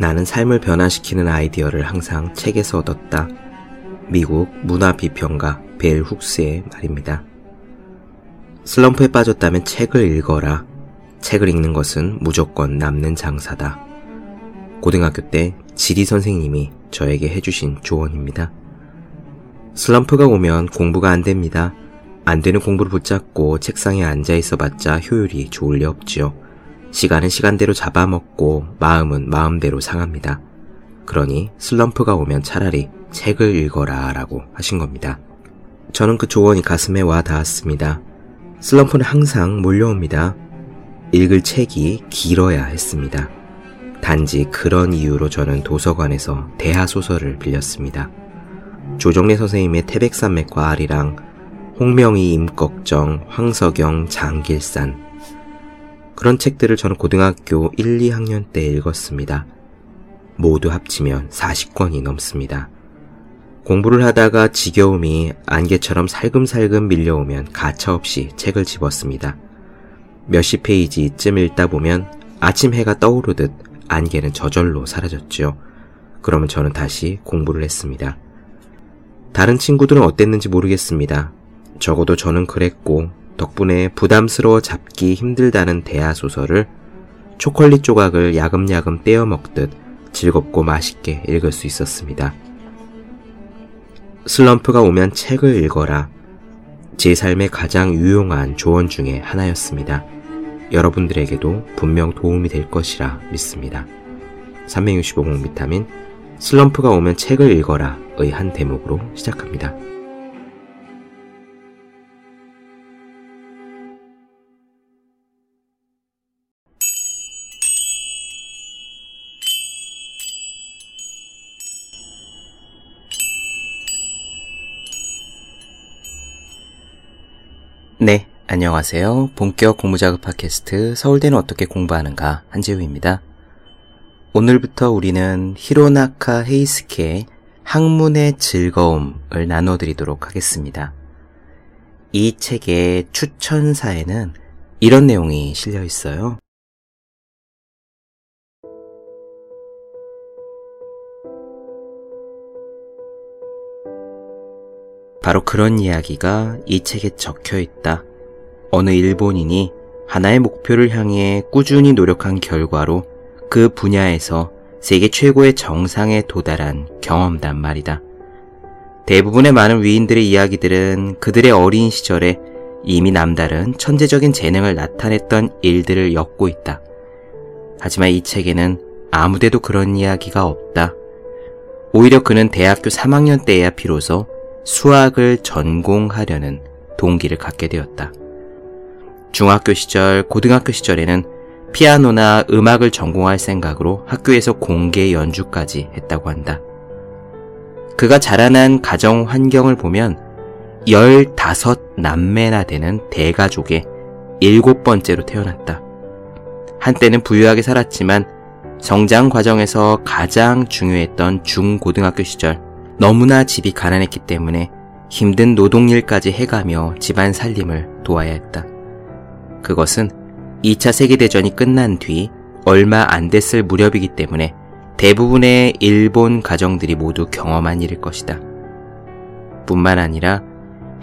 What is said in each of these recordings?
나는 삶을 변화시키는 아이디어를 항상 책에서 얻었다. 미국 문화 비평가 벨 훅스의 말입니다. 슬럼프에 빠졌다면 책을 읽어라. 책을 읽는 것은 무조건 남는 장사다. 고등학교 때 지리 선생님이 저에게 해주신 조언입니다. 슬럼프가 오면 공부가 안 됩니다. 안 되는 공부를 붙잡고 책상에 앉아 있어 봤자 효율이 좋을 리 없지요. 시간은 시간대로 잡아먹고 마음은 마음대로 상합니다. 그러니 슬럼프가 오면 차라리 책을 읽어라 라고 하신 겁니다. 저는 그 조언이 가슴에 와 닿았습니다. 슬럼프는 항상 몰려옵니다. 읽을 책이 길어야 했습니다. 단지 그런 이유로 저는 도서관에서 대하 소설을 빌렸습니다. 조정래 선생님의 태백산맥과 아리랑, 홍명희 임꺽정, 황석영, 장길산. 그런 책들을 저는 고등학교 1, 2학년 때 읽었습니다. 모두 합치면 40권이 넘습니다. 공부를 하다가 지겨움이 안개처럼 살금살금 밀려오면 가차없이 책을 집었습니다. 몇십 페이지쯤 읽다 보면 아침 해가 떠오르듯 안개는 저절로 사라졌죠. 그러면 저는 다시 공부를 했습니다. 다른 친구들은 어땠는지 모르겠습니다. 적어도 저는 그랬고 덕분에 부담스러워 잡기 힘들다는 대하 소설을 초콜릿 조각을 야금야금 떼어 먹듯 즐겁고 맛있게 읽을 수 있었습니다. 슬럼프가 오면 책을 읽어라. 제 삶의 가장 유용한 조언 중에 하나였습니다. 여러분들에게도 분명 도움이 될 것이라 믿습니다. 365공 비타민 슬럼프가 오면 책을 읽어라의 한 대목으로 시작합니다. 안녕하세요. 본격 공부작업 팟캐스트 서울대는 어떻게 공부하는가 한재우입니다. 오늘부터 우리는 히로나카 헤이스케의 학문의 즐거움을 나눠드리도록 하겠습니다. 이 책의 추천사에는 이런 내용이 실려 있어요. 바로 그런 이야기가 이 책에 적혀 있다. 어느 일본인이 하나의 목표를 향해 꾸준히 노력한 결과로 그 분야에서 세계 최고의 정상에 도달한 경험단 말이다. 대부분의 많은 위인들의 이야기들은 그들의 어린 시절에 이미 남다른 천재적인 재능을 나타냈던 일들을 엮고 있다. 하지만 이 책에는 아무데도 그런 이야기가 없다. 오히려 그는 대학교 3학년 때야 비로소 수학을 전공하려는 동기를 갖게 되었다. 중학교 시절, 고등학교 시절에는 피아노나 음악을 전공할 생각으로 학교에서 공개 연주까지 했다고 한다. 그가 자라난 가정 환경을 보면 15 남매나 되는 대가족의 일곱 번째로 태어났다. 한때는 부유하게 살았지만 성장 과정에서 가장 중요했던 중고등학교 시절 너무나 집이 가난했기 때문에 힘든 노동일까지 해가며 집안 살림을 도와야 했다. 그것은 2차 세계대전이 끝난 뒤 얼마 안 됐을 무렵이기 때문에 대부분의 일본 가정들이 모두 경험한 일일 것이다. 뿐만 아니라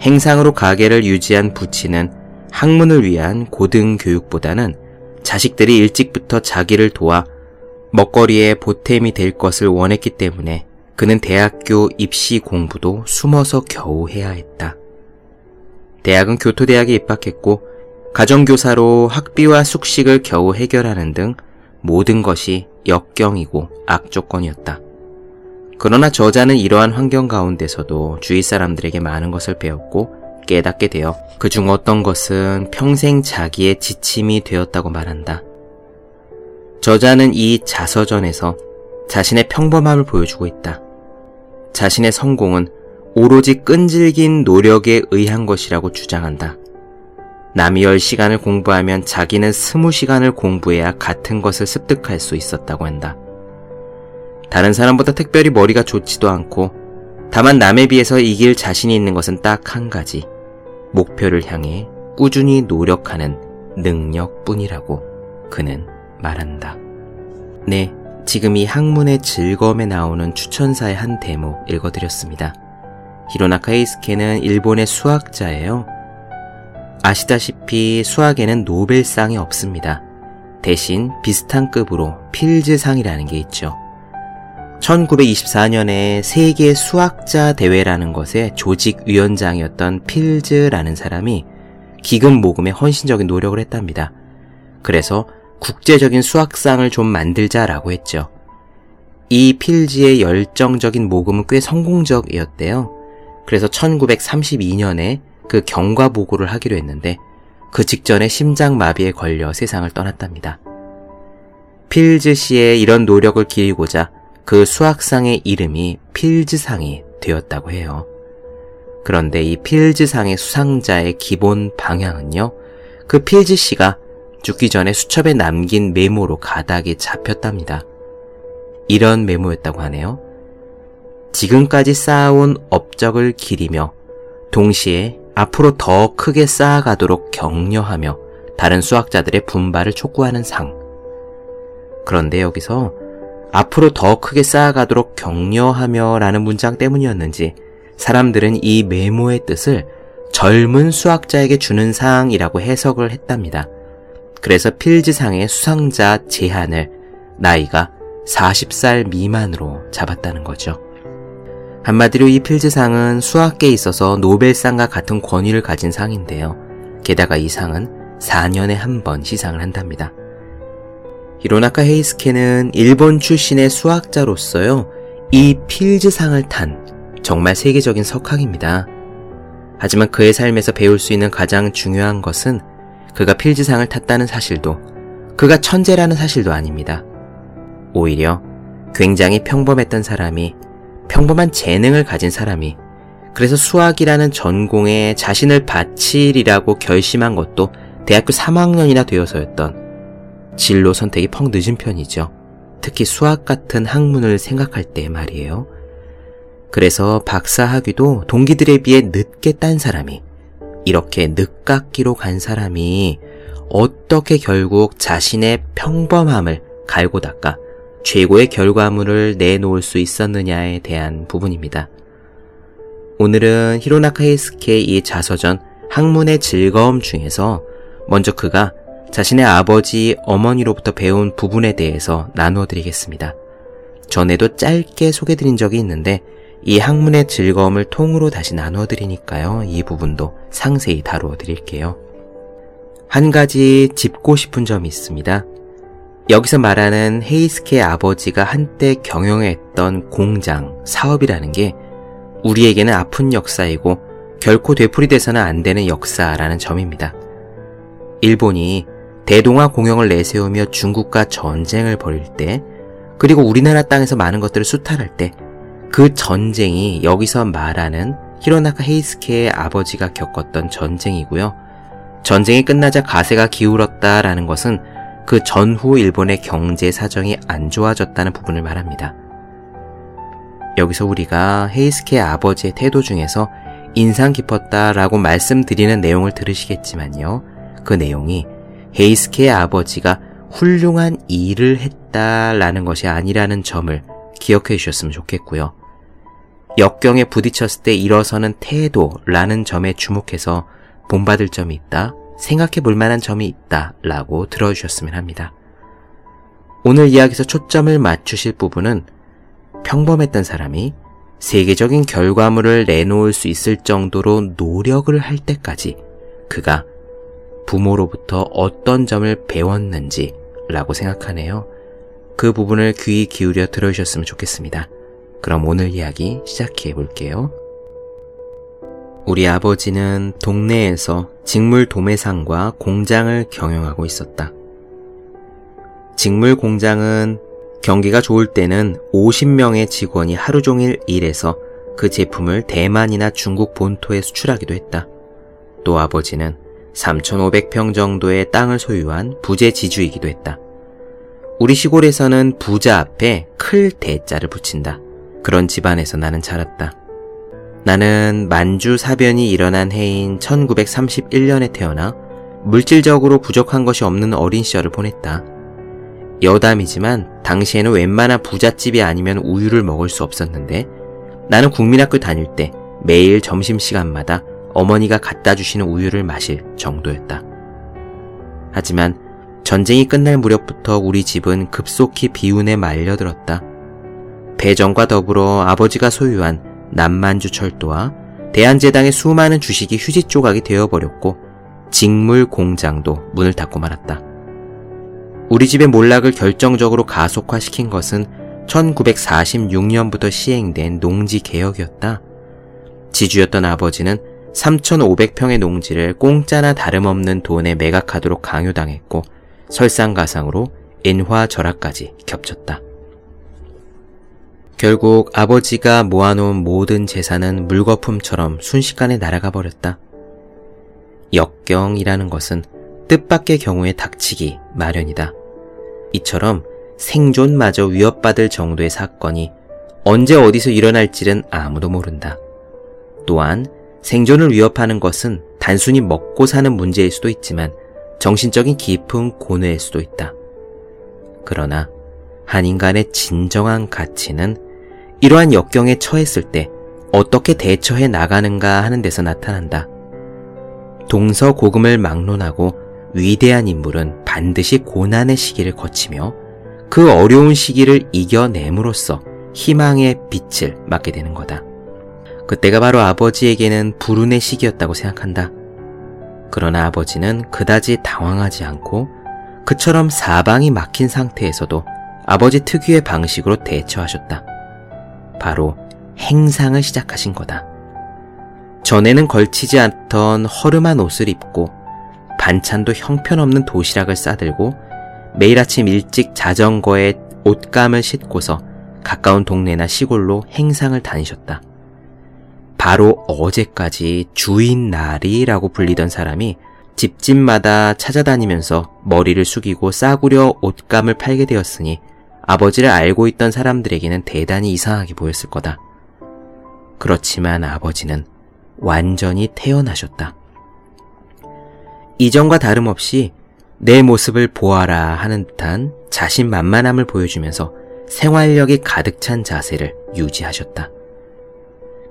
행상으로 가게를 유지한 부친은 학문을 위한 고등교육보다는 자식들이 일찍부터 자기를 도와 먹거리에 보탬이 될 것을 원했기 때문에 그는 대학교 입시 공부도 숨어서 겨우 해야 했다. 대학은 교토대학에 입학했고 가정교사로 학비와 숙식을 겨우 해결하는 등 모든 것이 역경이고 악조건이었다. 그러나 저자는 이러한 환경 가운데서도 주위 사람들에게 많은 것을 배웠고 깨닫게 되어 그중 어떤 것은 평생 자기의 지침이 되었다고 말한다. 저자는 이 자서전에서 자신의 평범함을 보여주고 있다. 자신의 성공은 오로지 끈질긴 노력에 의한 것이라고 주장한다. 남이 10시간을 공부하면 자기는 20시간을 공부해야 같은 것을 습득할 수 있었다고 한다. 다른 사람보다 특별히 머리가 좋지도 않고 다만 남에 비해서 이길 자신이 있는 것은 딱 한 가지. 목표를 향해 꾸준히 노력하는 능력뿐이라고 그는 말한다. 네, 지금 이 학문의 즐거움에 나오는 추천사의 한 대목 읽어드렸습니다. 히로나카 에이스케는 일본의 수학자예요. 아시다시피 수학에는 노벨상이 없습니다. 대신 비슷한 급으로 필즈상이라는 게 있죠. 1924년에 세계 수학자 대회라는 것의 조직위원장이었던 필즈라는 사람이 기금 모금에 헌신적인 노력을 했답니다. 그래서 국제적인 수학상을 좀 만들자라고 했죠. 이 필즈의 열정적인 모금은 꽤 성공적이었대요. 그래서 1932년에 그 경과 보고를 하기로 했는데 그 직전에 심장마비에 걸려 세상을 떠났답니다. 필즈 씨의 이런 노력을 기리고자 그 수학상의 이름이 필즈상이 되었다고 해요. 그런데 이 필즈상의 수상자의 기본 방향은요, 그 필즈 씨가 죽기 전에 수첩에 남긴 메모로 가닥이 잡혔답니다. 이런 메모였다고 하네요. 지금까지 쌓아온 업적을 기리며 동시에 앞으로 더 크게 쌓아가도록 격려하며 다른 수학자들의 분발을 촉구하는 상. 그런데 여기서 앞으로 더 크게 쌓아가도록 격려하며 라는 문장 때문이었는지 사람들은 이 메모의 뜻을 젊은 수학자에게 주는 상이라고 해석을 했답니다. 그래서 필즈상의 수상자 제한을 나이가 40살 미만으로 잡았다는 거죠. 한마디로 이 필즈상은 수학계에 있어서 노벨상과 같은 권위를 가진 상인데요. 게다가 이 상은 4년에 한 번 시상을 한답니다. 히로나카 헤이스케는 일본 출신의 수학자로서요, 이 필즈상을 탄 정말 세계적인 석학입니다. 하지만 그의 삶에서 배울 수 있는 가장 중요한 것은 그가 필즈상을 탔다는 사실도, 그가 천재라는 사실도 아닙니다. 오히려 굉장히 평범했던 사람이 평범한 재능을 가진 사람이 그래서 수학이라는 전공에 자신을 바치리라고 결심한 것도 대학교 3학년이나 되어서였던 진로 선택이 펑 늦은 편이죠. 특히 수학 같은 학문을 생각할 때 말이에요. 그래서 박사 학위도 동기들에 비해 늦게 딴 사람이 이렇게 늦깎이로 간 사람이 어떻게 결국 자신의 평범함을 갈고 닦아 최고의 결과물을 내놓을 수 있었느냐에 대한 부분입니다. 오늘은 히로나카 헤이스케의 이 자서전 학문의 즐거움 중에서 먼저 그가 자신의 아버지, 어머니로부터 배운 부분에 대해서 나누어 드리겠습니다. 전에도 짧게 소개 드린 적이 있는데 이 학문의 즐거움을 통으로 다시 나누어 드리니까요. 이 부분도 상세히 다루어 드릴게요. 한 가지 짚고 싶은 점이 있습니다. 여기서 말하는 헤이스케의 아버지가 한때 경영했던 공장, 사업이라는 게 우리에게는 아픈 역사이고 결코 되풀이돼서는 안 되는 역사라는 점입니다. 일본이 대동아 공영을 내세우며 중국과 전쟁을 벌일 때, 그리고 우리나라 땅에서 많은 것들을 수탈할 때, 그 전쟁이 여기서 말하는 히로나카 헤이스케의 아버지가 겪었던 전쟁이고요. 전쟁이 끝나자 가세가 기울었다라는 것은 그 전후 일본의 경제 사정이 안 좋아졌다는 부분을 말합니다. 여기서 우리가 헤이스케의 아버지의 태도 중에서 인상 깊었다라고 말씀드리는 내용을 들으시겠지만요. 그 내용이 헤이스케의 아버지가 훌륭한 일을 했다라는 것이 아니라는 점을 기억해 주셨으면 좋겠고요. 역경에 부딪혔을 때 일어서는 태도라는 점에 주목해서 본받을 점이 있다. 생각해 볼 만한 점이 있다 라고 들어주셨으면 합니다. 오늘 이야기에서 초점을 맞추실 부분은 평범했던 사람이 세계적인 결과물을 내놓을 수 있을 정도로 노력을 할 때까지 그가 부모로부터 어떤 점을 배웠는지 라고 생각하네요. 그 부분을 귀 기울여 들어주셨으면 좋겠습니다. 그럼 오늘 이야기 시작해 볼게요. 우리 아버지는 동네에서 직물 도매상과 공장을 경영하고 있었다. 직물 공장은 경기가 좋을 때는 50명의 직원이 하루 종일 일해서 그 제품을 대만이나 중국 본토에 수출하기도 했다. 또 아버지는 3,500평 정도의 땅을 소유한 부재 지주이기도 했다. 우리 시골에서는 부자 앞에 클 대자를 붙인다. 그런 집안에서 나는 자랐다. 나는 만주 사변이 일어난 해인 1931년에 태어나 물질적으로 부족한 것이 없는 어린 시절을 보냈다. 여담이지만 당시에는 웬만한 부잣집이 아니면 우유를 먹을 수 없었는데 나는 국민학교 다닐 때 매일 점심시간마다 어머니가 갖다 주시는 우유를 마실 정도였다. 하지만 전쟁이 끝날 무렵부터 우리 집은 급속히 비운에 말려들었다. 배정과 더불어 아버지가 소유한 남만주 철도와 대한제당의 수많은 주식이 휴지 조각이 되어버렸고 직물 공장도 문을 닫고 말았다. 우리 집의 몰락을 결정적으로 가속화시킨 것은 1946년부터 시행된 농지 개혁이었다. 지주였던 아버지는 3,500평의 농지를 공짜나 다름없는 돈에 매각하도록 강요당했고 설상가상으로 인화 절하까지 겹쳤다. 결국 아버지가 모아놓은 모든 재산은 물거품처럼 순식간에 날아가 버렸다. 역경이라는 것은 뜻밖의 경우에 닥치기 마련이다. 이처럼 생존마저 위협받을 정도의 사건이 언제 어디서 일어날지는 아무도 모른다. 또한 생존을 위협하는 것은 단순히 먹고 사는 문제일 수도 있지만 정신적인 깊은 고뇌일 수도 있다. 그러나 한 인간의 진정한 가치는 이러한 역경에 처했을 때 어떻게 대처해 나가는가 하는 데서 나타난다. 동서고금을 막론하고 위대한 인물은 반드시 고난의 시기를 거치며 그 어려운 시기를 이겨냄으로써 희망의 빛을 맞게 되는 거다. 그때가 바로 아버지에게는 불운의 시기였다고 생각한다. 그러나 아버지는 그다지 당황하지 않고 그처럼 사방이 막힌 상태에서도 아버지 특유의 방식으로 대처하셨다. 바로 행상을 시작하신 거다. 전에는 걸치지 않던 허름한 옷을 입고 반찬도 형편없는 도시락을 싸들고 매일 아침 일찍 자전거에 옷감을 싣고서 가까운 동네나 시골로 행상을 다니셨다. 바로 어제까지 주인 날이라고 불리던 사람이 집집마다 찾아다니면서 머리를 숙이고 싸구려 옷감을 팔게 되었으니 아버지를 알고 있던 사람들에게는 대단히 이상하게 보였을 거다. 그렇지만 아버지는 완전히 태어나셨다. 이전과 다름없이 내 모습을 보아라 하는 듯한 자신만만함을 보여주면서 생활력이 가득 찬 자세를 유지하셨다.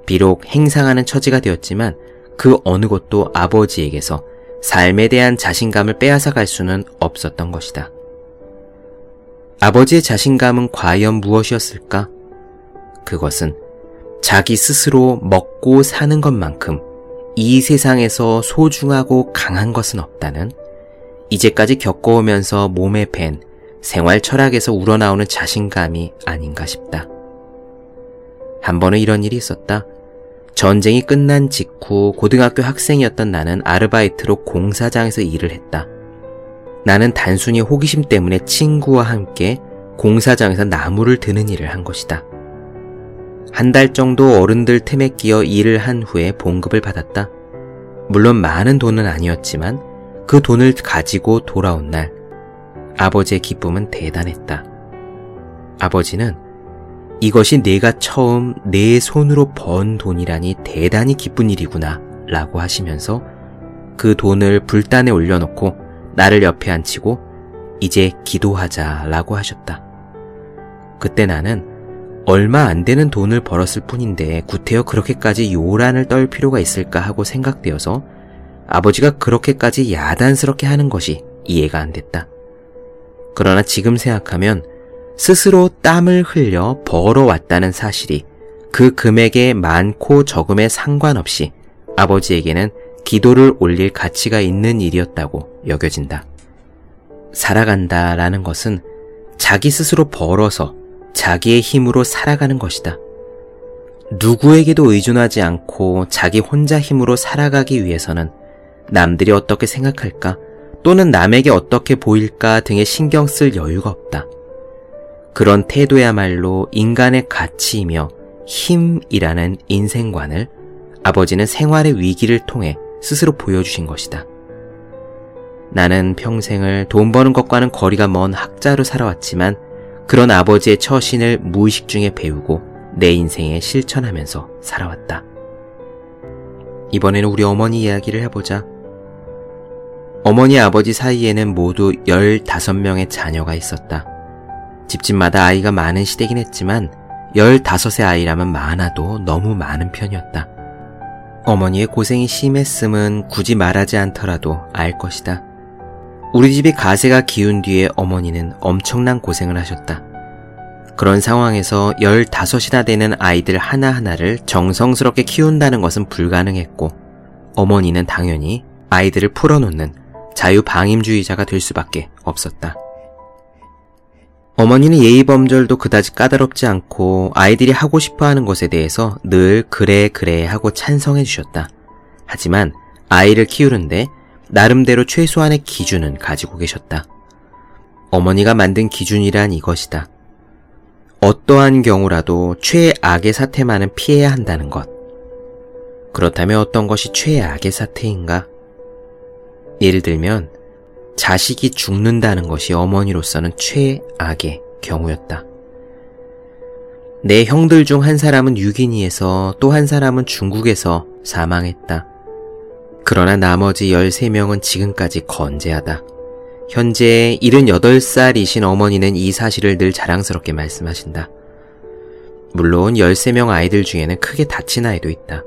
비록 행상하는 처지가 되었지만 그 어느 것도 아버지에게서 삶에 대한 자신감을 빼앗아 갈 수는 없었던 것이다. 아버지의 자신감은 과연 무엇이었을까? 그것은 자기 스스로 먹고 사는 것만큼 이 세상에서 소중하고 강한 것은 없다는 이제까지 겪어오면서 몸에 밴 생활 철학에서 우러나오는 자신감이 아닌가 싶다. 한 번은 이런 일이 있었다. 전쟁이 끝난 직후 고등학교 학생이었던 나는 아르바이트로 공사장에서 일을 했다. 나는 단순히 호기심 때문에 친구와 함께 공사장에서 나무를 드는 일을 한 것이다. 한 달 정도 어른들 틈에 끼어 일을 한 후에 봉급을 받았다. 물론 많은 돈은 아니었지만 그 돈을 가지고 돌아온 날 아버지의 기쁨은 대단했다. 아버지는 이것이 내가 처음 내 손으로 번 돈이라니 대단히 기쁜 일이구나 라고 하시면서 그 돈을 불단에 올려놓고 나를 옆에 앉히고 이제 기도하자 라고 하셨다. 그때 나는 얼마 안 되는 돈을 벌었을 뿐인데 구태여 그렇게까지 요란을 떨 필요가 있을까 하고 생각되어서 아버지가 그렇게까지 야단스럽게 하는 것이 이해가 안 됐다. 그러나 지금 생각하면 스스로 땀을 흘려 벌어왔다는 사실이 그 금액의 많고 적음에 상관없이 아버지에게는 기도를 올릴 가치가 있는 일이었다고 여겨진다. 살아간다 라는 것은 자기 스스로 벌어서 자기의 힘으로 살아가는 것이다. 누구에게도 의존하지 않고 자기 혼자 힘으로 살아가기 위해서는 남들이 어떻게 생각할까 또는 남에게 어떻게 보일까 등에 신경 쓸 여유가 없다. 그런 태도야말로 인간의 가치이며 힘이라는 인생관을 아버지는 생활의 위기를 통해 스스로 보여주신 것이다. 나는 평생을 돈 버는 것과는 거리가 먼 학자로 살아왔지만 그런 아버지의 처신을 무의식 중에 배우고 내 인생에 실천하면서 살아왔다. 이번에는 우리 어머니 이야기를 해보자. 어머니 아버지 사이에는 모두 15명의 자녀가 있었다. 집집마다 아이가 많은 시대긴 했지만 15의 아이라면 많아도 너무 많은 편이었다. 어머니의 고생이 심했음은 굳이 말하지 않더라도 알 것이다. 우리 집이 가세가 기운 뒤에 어머니는 엄청난 고생을 하셨다. 그런 상황에서 15이나 되는 아이들 하나하나를 정성스럽게 키운다는 것은 불가능했고, 어머니는 당연히 아이들을 풀어놓는 자유방임주의자가 될 수밖에 없었다. 어머니는 예의범절도 그다지 까다롭지 않고 아이들이 하고 싶어 하는 것에 대해서 늘 그래 그래 하고 찬성해 주셨다. 하지만 아이를 키우는데 나름대로 최소한의 기준은 가지고 계셨다. 어머니가 만든 기준이란 이것이다. 어떠한 경우라도 최악의 사태만은 피해야 한다는 것. 그렇다면 어떤 것이 최악의 사태인가? 예를 들면 자식이 죽는다는 것이 어머니로서는 최악의 경우였다. 내 형들 중 한 사람은 유기니에서 또 한 사람은 중국에서 사망했다. 그러나 나머지 13명은 지금까지 건재하다. 현재 78살이신 어머니는 이 사실을 늘 자랑스럽게 말씀하신다. 물론 13명 아이들 중에는 크게 다친 아이도 있다.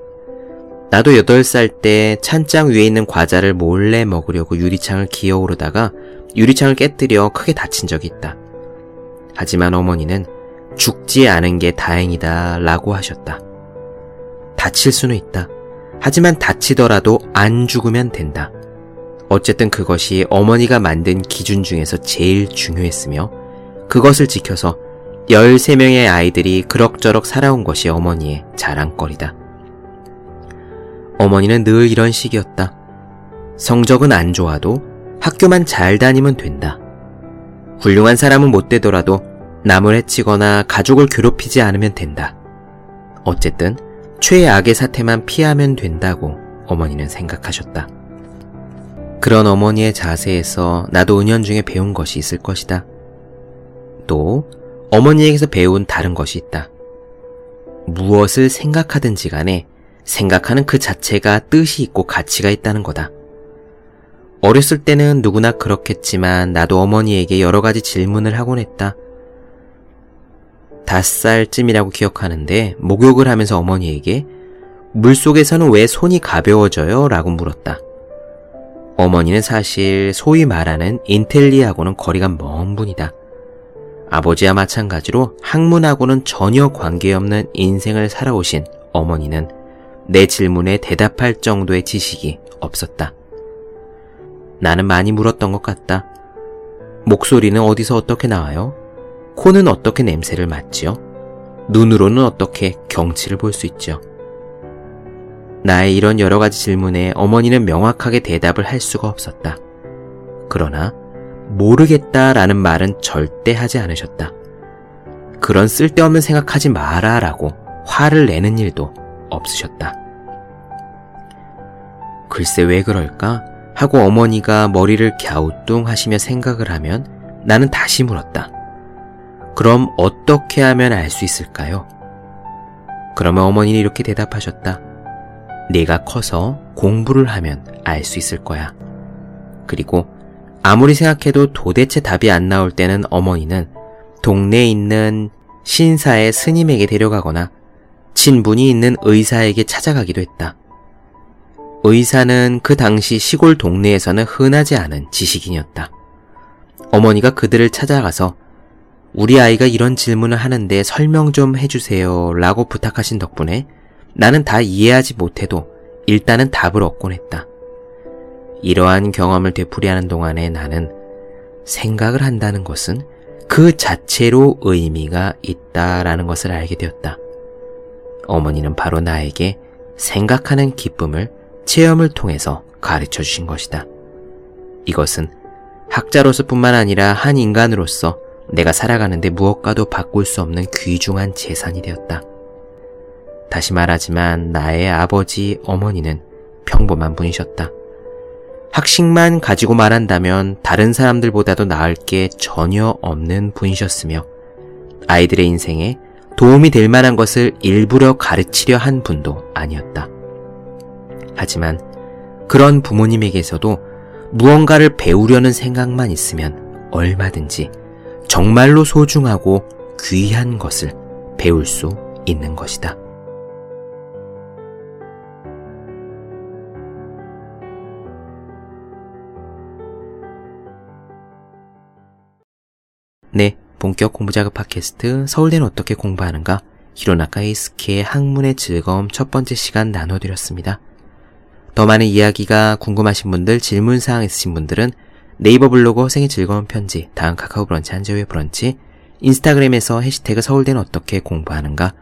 나도 8살 때 찬장 위에 있는 과자를 몰래 먹으려고 유리창을 기어오르다가 유리창을 깨뜨려 크게 다친 적이 있다. 하지만 어머니는 죽지 않은 게 다행이다 라고 하셨다. 다칠 수는 있다. 하지만 다치더라도 안 죽으면 된다. 어쨌든 그것이 어머니가 만든 기준 중에서 제일 중요했으며 그것을 지켜서 13명의 아이들이 그럭저럭 살아온 것이 어머니의 자랑거리다. 어머니는 늘 이런 식이었다. 성적은 안 좋아도 학교만 잘 다니면 된다. 훌륭한 사람은 못 되더라도 남을 해치거나 가족을 괴롭히지 않으면 된다. 어쨌든 최악의 사태만 피하면 된다고 어머니는 생각하셨다. 그런 어머니의 자세에서 나도 은연중에 배운 것이 있을 것이다. 또 어머니에게서 배운 다른 것이 있다. 무엇을 생각하든지 간에 생각하는 그 자체가 뜻이 있고 가치가 있다는 거다. 어렸을 때는 누구나 그렇겠지만 나도 어머니에게 여러 가지 질문을 하곤 했다. 다섯 살쯤이라고 기억하는데 목욕을 하면서 어머니에게 물속에서는 왜 손이 가벼워져요? 라고 물었다. 어머니는 사실 소위 말하는 인텔리하고는 거리가 먼 분이다. 아버지와 마찬가지로 학문하고는 전혀 관계없는 인생을 살아오신 어머니는 내 질문에 대답할 정도의 지식이 없었다. 나는 많이 물었던 것 같다. 목소리는 어디서 어떻게 나와요? 코는 어떻게 냄새를 맡지요? 눈으로는 어떻게 경치를 볼 수 있죠? 나의 이런 여러 가지 질문에 어머니는 명확하게 대답을 할 수가 없었다. 그러나 모르겠다라는 말은 절대 하지 않으셨다. 그런 쓸데없는 생각하지 마라 라고 화를 내는 일도 없으셨다. 글쎄 왜 그럴까? 하고 어머니가 머리를 갸우뚱 하시며 생각을 하면 나는 다시 물었다. 그럼 어떻게 하면 알 수 있을까요? 그러면 어머니는 이렇게 대답하셨다. 내가 커서 공부를 하면 알 수 있을 거야. 그리고 아무리 생각해도 도대체 답이 안 나올 때는 어머니는 동네에 있는 신사의 스님에게 데려가거나 친분이 있는 의사에게 찾아가기도 했다. 의사는 그 당시 시골 동네에서는 흔하지 않은 지식인이었다. 어머니가 그들을 찾아가서 우리 아이가 이런 질문을 하는데 설명 좀 해주세요 라고 부탁하신 덕분에 나는 다 이해하지 못해도 일단은 답을 얻곤 했다. 이러한 경험을 되풀이하는 동안에 나는 생각을 한다는 것은 그 자체로 의미가 있다라는 것을 알게 되었다. 어머니는 바로 나에게 생각하는 기쁨을 체험을 통해서 가르쳐 주신 것이다. 이것은 학자로서뿐만 아니라 한 인간으로서 내가 살아가는데 무엇과도 바꿀 수 없는 귀중한 재산이 되었다. 다시 말하지만 나의 아버지, 어머니는 평범한 분이셨다. 학식만 가지고 말한다면 다른 사람들보다도 나을 게 전혀 없는 분이셨으며 아이들의 인생에 도움이 될 만한 것을 일부러 가르치려 한 분도 아니었다. 하지만 그런 부모님에게서도 무언가를 배우려는 생각만 있으면 얼마든지 정말로 소중하고 귀한 것을 배울 수 있는 것이다. 네, 본격 공부자극 팟캐스트 서울대는 어떻게 공부하는가 히로나카 이스키의 학문의 즐거움 첫 번째 시간 나눠드렸습니다. 더 많은 이야기가 궁금하신 분들, 질문사항 있으신 분들은 네이버 블로그 생의 즐거운 편지, 다음 카카오 브런치 한재우의 브런치, 인스타그램에서 해시태그 서울대는 어떻게 공부하는가,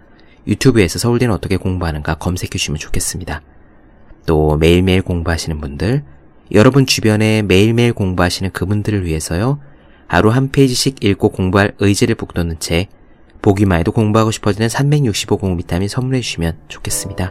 유튜브에서 서울대는 어떻게 공부하는가 검색해 주시면 좋겠습니다. 또 매일매일 공부하시는 분들, 여러분 주변에 매일매일 공부하시는 그분들을 위해서요, 하루 한 페이지씩 읽고 공부할 의지를 북돋는 책, 보기만 해도 공부하고 싶어지는 365 공비타민 선물해 주시면 좋겠습니다.